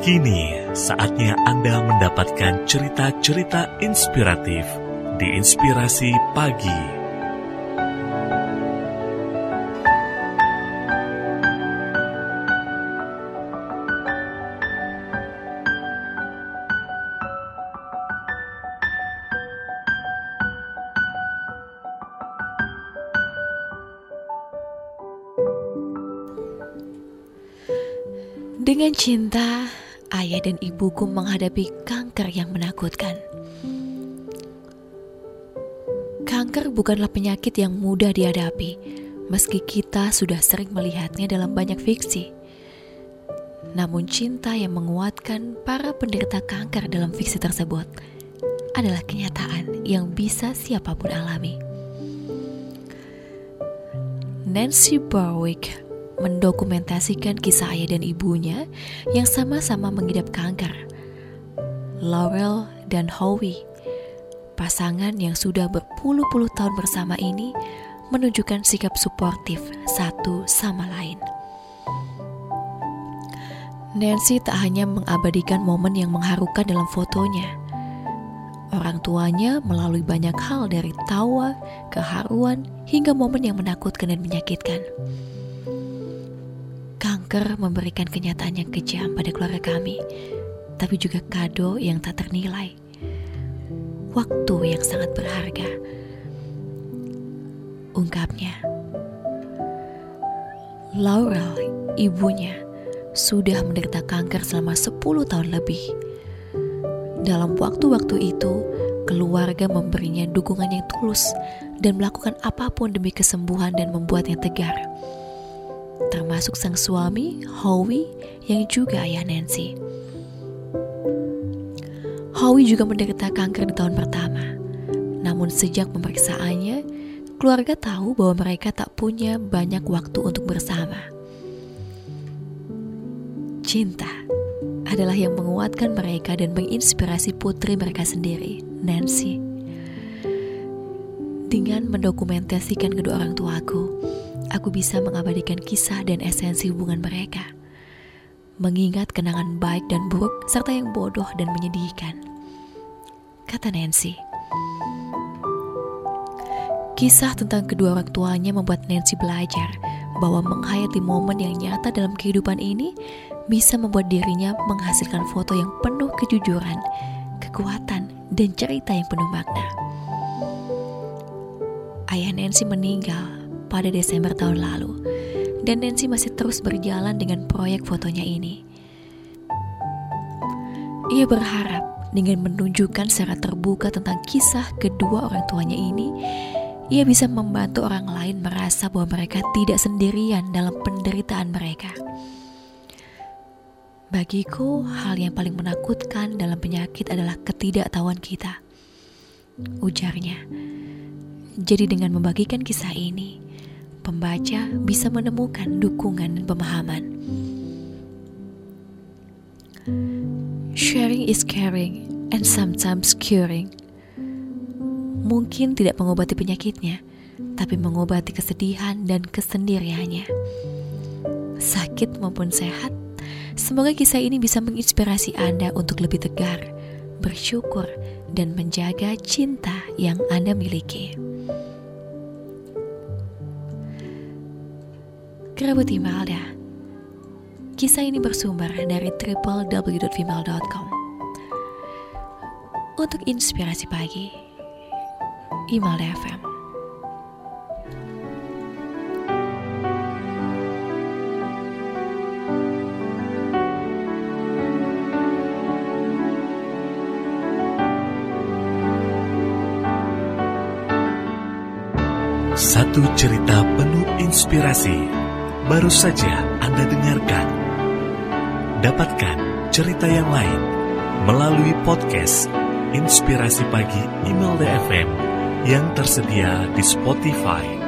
Kini saatnya Anda mendapatkan cerita-cerita inspiratif di Inspirasi Pagi. Dengan cinta, ayah dan ibuku menghadapi kanker yang menakutkan. Kanker bukanlah penyakit yang mudah dihadapi, meski kita sudah sering melihatnya dalam banyak fiksi. Namun cinta yang menguatkan para penderita kanker dalam fiksi tersebut adalah kenyataan yang bisa siapa pun alami. Nancy Berwick mendokumentasikan kisah ayah dan ibunya yang sama-sama mengidap kanker. Laurel dan Howie, pasangan yang sudah berpuluh-puluh tahun bersama ini, menunjukkan sikap suportif satu sama lain. Nancy tak hanya mengabadikan momen yang mengharukan dalam fotonya. Orang tuanya melalui banyak hal dari tawa, keharuan, hingga momen yang menakutkan dan menyakitkan. Kanker memberikan kenyataan yang kejam pada keluarga kami, tapi juga kado yang tak ternilai. Waktu yang sangat berharga. Ungkapnya. Laurel, ibunya, sudah menderita kanker selama 10 tahun lebih. Dalam waktu-waktu itu, keluarga memberinya dukungan yang tulus dan melakukan apa pun demi kesembuhan dan membuatnya tegar termasuk sang suami, Howie, yang juga ayah Nancy. Howie juga menderita kanker di tahun pertama. Namun sejak pemeriksaannya, keluarga tahu bahwa mereka tak punya banyak waktu untuk bersama. Cinta adalah yang menguatkan mereka dan menginspirasi putri mereka sendiri, Nancy. Dengan mendokumentasikan kedua orang tuaku, aku bisa mengabadikan kisah dan esensi hubungan mereka. Mengingat kenangan baik dan buruk serta yang bodoh dan menyedihkan. Kata Nancy. Kisah tentang kedua orang tuanya membuat Nancy belajar bahwa menghayati momen yang nyata dalam kehidupan ini bisa membuat dirinya menghasilkan foto yang penuh kejujuran, kekuatan, dan cerita yang penuh makna. Ayah Nancy meninggal pada Desember tahun lalu, dan Nancy masih terus berjalan dengan proyek fotonya ini. Ia berharap dengan menunjukkan secara terbuka tentang kisah kedua orang tuanya ini, ia bisa membantu orang lain merasa bahwa mereka tidak sendirian dalam penderitaan mereka. Bagiku, hal yang paling menakutkan dalam penyakit adalah ketidaktahuan kita. Ujarnya. Jadi dengan membagikan kisah ini, pembaca bisa menemukan dukungan dan pemahaman. Sharing is caring and sometimes curing. Mungkin tidak mengobati penyakitnya, tapi mengobati kesedihan dan kesendiriannya. Sakit maupun sehat, semoga kisah ini bisa menginspirasi Anda untuk lebih tegar, bersyukur, dan menjaga cinta yang Anda miliki. Kerabat Imelda Kisah ini bersumber dari www.female.com Untuk inspirasi pagi Imelda FM Satu cerita penuh inspirasi baru saja Anda dengarkan. Dapatkan cerita yang lain melalui podcast Inspirasi Pagi Email DFM yang tersedia di Spotify.